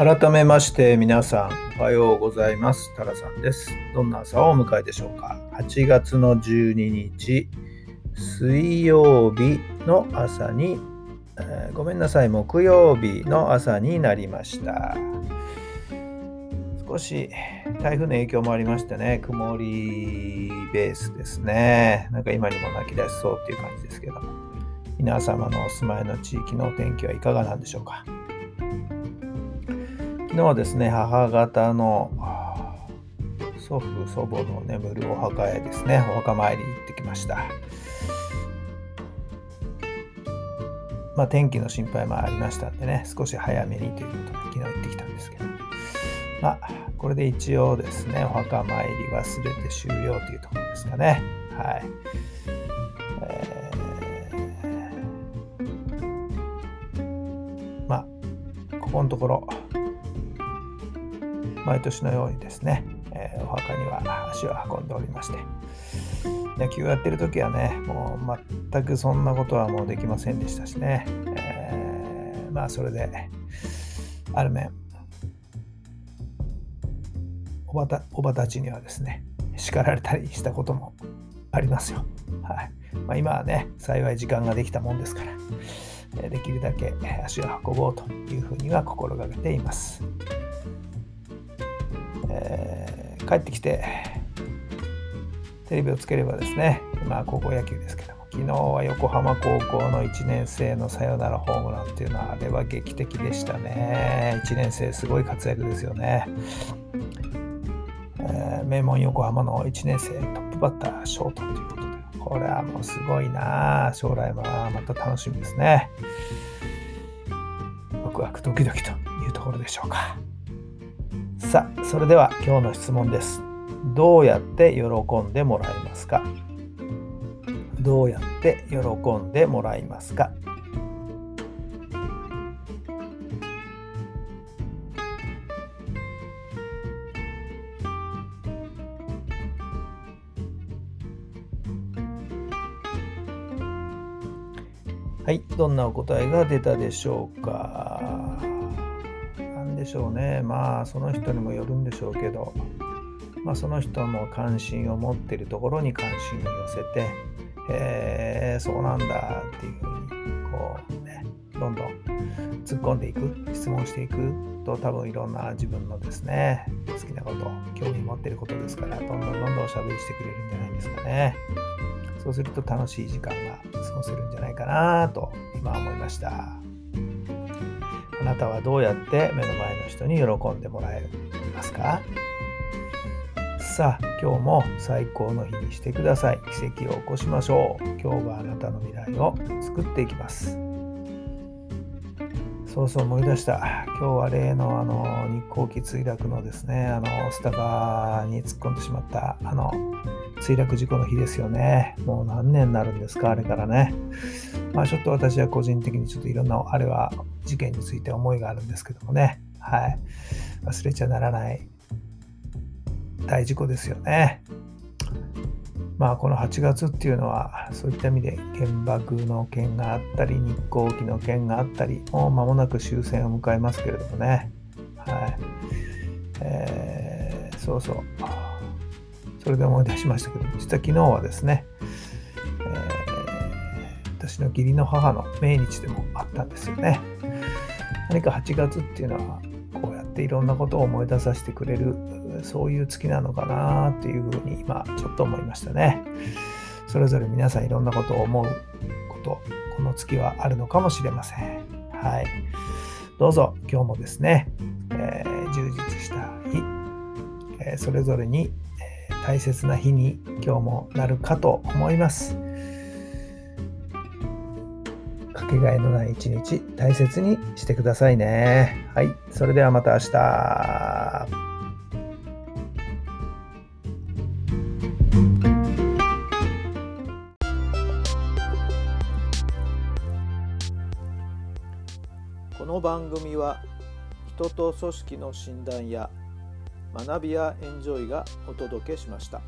改めまして皆さんおはようございます。タラさんです。どんな朝をお迎えでしょうか？8月の12日水曜日の朝に、えー、ごめんなさい木曜日の朝になりました。少し台風の影響もありましてね曇りベースですね。なんか今にも泣き出しそうっていう感じですけど皆様のお住まいの地域のお天気はいかがなんでしょうか？昨日はですね、母方の祖父、祖母の眠るお墓へですね、お墓参りに行ってきました。まあ、天気の心配もありましたんでね、少し早めにということで、昨日行ってきたんですけど、まあ、これで一応ですね、お墓参りは全て終了というところですかね。はい。えー、まあ、ここのところ、毎年のようにですね、えー、お墓には足を運んでおりまして、野球をやってる時はね、もう全くそんなことはもうできませんでしたしね、えー、まあそれで、ある面、おばたおばたちにはですね、叱られたりしたこともありますよ。はいまあ、今はね、幸い時間ができたもんですから、できるだけ足を運ぼうというふうには心がけています。え、帰ってきてテレビをつければですね今高校野球ですけども昨日は横浜高校の1年生のサヨナラホームランっていうのはあれは劇的でしたね。1年生すごい活躍ですよね、えー、名門横浜の1年生トップバッターショートということでこれはもうすごいな将来はまた楽しみですね。ワクワクドキドキというところでしょうか。さあ、それでは今日の質問です。どうやって喜んでもらえますか？どうやって喜んでもらいますか？はい、どんなお答えが出たでしょうか？でしょうね。まあ、その人にもよるんでしょうけど、まあ、その人の関心を持ってるところに関心を寄せて、へえ、そうなんだっていうふうに、こうね、どんどん突っ込んでいく、質問していくと、多分いろんな自分のですね、好きなこと、興味持ってることですから、どんどんどんどんおしゃべりしてくれるんじゃないですかね。そうすると楽しい時間が過ごせるんじゃないかなと今思いました。あなたはどうやって目の前の人に喜んでもらえますか？さあ、今日も最高の日にしてください。奇跡を起こしましょう。今日があなたの未来を作っていきます。そうそう思い出した。今日は例のあの日航機墜落のですね、あのスタバに突っ込んでしまったあの墜落事故の日ですよね。もう何年になるんですか、あれからね。まあちょっと私は個人的にちょっといろんな、あれは事件について思いがあるんですけどもね。はい。忘れちゃならない大事故ですよね。まあこの8月っていうのはそういった意味で原爆の件があったり日航機の件があったりもう間もなく終戦を迎えますけれどもね。はい。えー、そうそう。それで思い出しましたけど、実は昨日はですね、えー、私の義理の母の命日でもあったんですよね。何か8月っていうのは、こうやっていろんなことを思い出させてくれる、そういう月なのかなっていうふうに今ちょっと思いましたね。それぞれ皆さんいろんなことを思うこと、この月はあるのかもしれません。はい。どうぞ今日もですね、えー、充実した日、えー、それぞれに大切な日に今日もなるかと思います。かけがえのない一日大切にしてくださいね。はい。それではまた明日。この番組は人と組織の診断や学びやエンジョイがお届けしました。